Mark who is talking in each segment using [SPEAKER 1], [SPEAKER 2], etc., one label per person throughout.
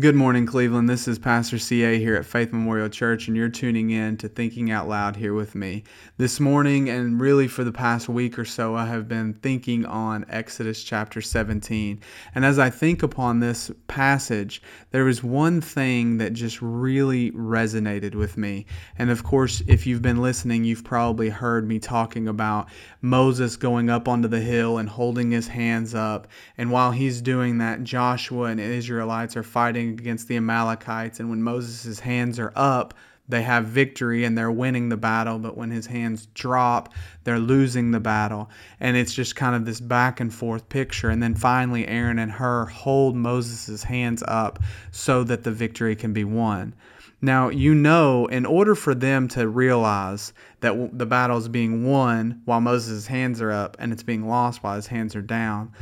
[SPEAKER 1] Good morning, Cleveland. This is Pastor CA here at Faith Memorial Church, and you're tuning in to Thinking Out Loud here with me. This morning, and really for the past week or so, I have been thinking on Exodus chapter 17. And as I think upon this passage, there was one thing that just really resonated with me. And of course, if you've been listening, you've probably heard me talking about Moses going up onto the hill and holding his hands up. And while he's doing that, Joshua and Israelites are fighting against the Amalekites. And when Moses' hands are up, they have victory and they're winning the battle. But when his hands drop, they're losing the battle. And it's just kind of this back and forth picture. And then finally, Aaron and Hur hold Moses' hands up so that the victory can be won. Now, you know, in order for them to realize that the battle is being won while Moses' hands are up and it's being lost while his hands are down,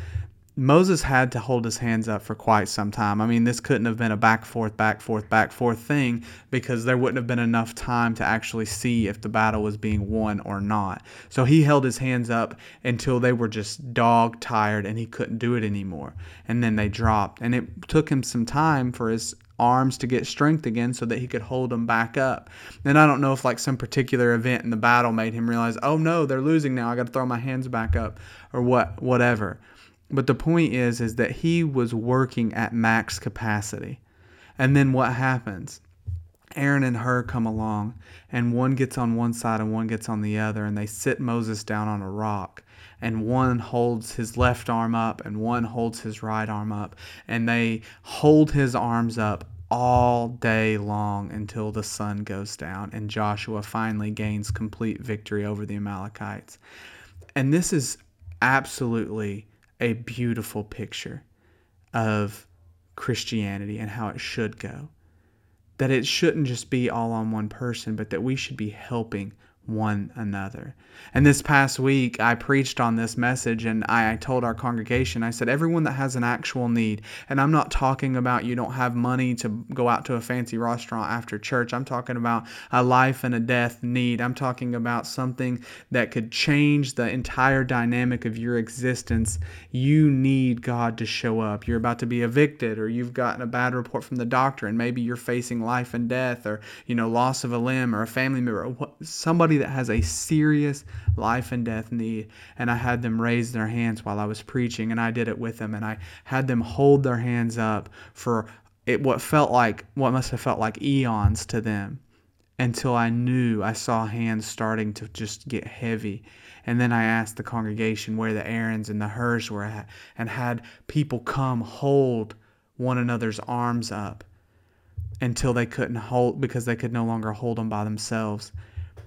[SPEAKER 1] Moses had to hold his hands up for quite some time. I mean, this couldn't have been a back forth, back forth, back forth thing because there wouldn't have been enough time to actually see if the battle was being won or not. So he held his hands up until they were just dog tired and he couldn't do it anymore. And then they dropped. And it took him some time for his arms to get strength again so that he could hold them back up. And I don't know if like some particular event in the battle made him realize, "Oh no, they're losing now. I got to throw my hands back up," or what whatever. But the point is is that he was working at max capacity. And then what happens? Aaron and Hur come along, and one gets on one side and one gets on the other, and they sit Moses down on a rock. And one holds his left arm up, and one holds his right arm up. And they hold his arms up all day long until the sun goes down, and Joshua finally gains complete victory over the Amalekites. And this is absolutely a beautiful picture of Christianity and how it should go. That it shouldn't just be all on one person, but that we should be helping one another. And this past week, I preached on this message and I told our congregation, I said, everyone that has an actual need, and I'm not talking about you don't have money to go out to a fancy restaurant after church. I'm talking about a life and a death need. I'm talking about something that could change the entire dynamic of your existence. You need God to show up. You're about to be evicted or you've gotten a bad report from the doctor and maybe you're facing life and death or, you know, loss of a limb or a family member. Somebody somebody that has a serious life and death need. And I had them raise their hands while I was preaching, and I did it with them. And I had them hold their hands up for it, what felt like, what must have felt like eons to them until I knew I saw hands starting to just get heavy. And then I asked the congregation where the Aarons and the Hurs were at and had people come hold one another's arms up until they couldn't hold because they could no longer hold them by themselves.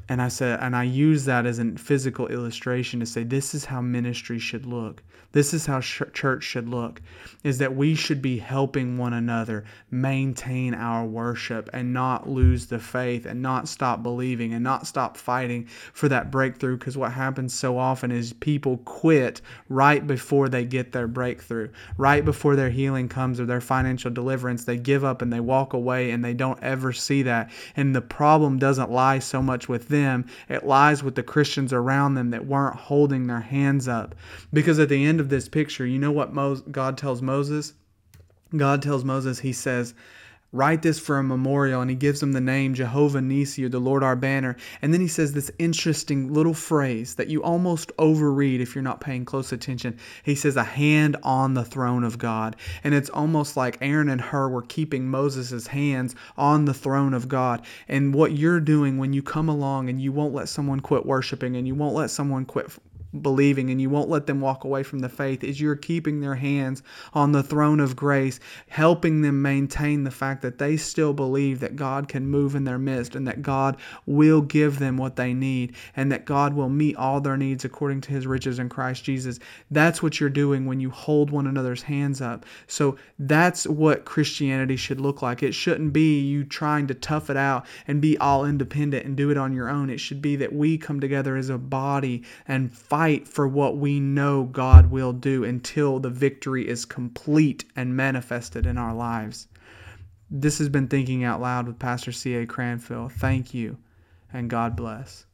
[SPEAKER 1] And I said, and I use that as a physical illustration to say this is how ministry should look. This is how church should look is that we should be helping one another maintain our worship and not lose the faith and not stop believing and not stop fighting for that breakthrough because what happens so often is people quit right before they get their breakthrough. Right before their healing comes or their financial deliverance, they give up and they walk away and they don't ever see that. And the problem doesn't lie so much with them them, it lies with the Christians around them that weren't holding their hands up. Because at the end of this picture, you know what God tells Moses? God tells Moses, He says, Write this for a memorial, and he gives them the name Jehovah Nisi or the Lord our banner. And then he says this interesting little phrase that you almost overread if you're not paying close attention. He says, A hand on the throne of God. And it's almost like Aaron and Hur were keeping Moses' hands on the throne of God. And what you're doing when you come along and you won't let someone quit worshiping and you won't let someone quit believing and you won't let them walk away from the faith is you're keeping their hands on the throne of grace, helping them maintain the fact that they still believe that God can move in their midst and that God will give them what they need and that God will meet all their needs according to his riches in Christ Jesus. That's what you're doing when you hold one another's hands up. So that's what Christianity should look like. It shouldn't be you trying to tough it out and be all independent and do it on your own. It should be that we come together as a body and fight fight for what we know God will do until the victory is complete and manifested in our lives. This has been Thinking Out Loud with Pastor C.A. Cranfield. Thank you, and God bless.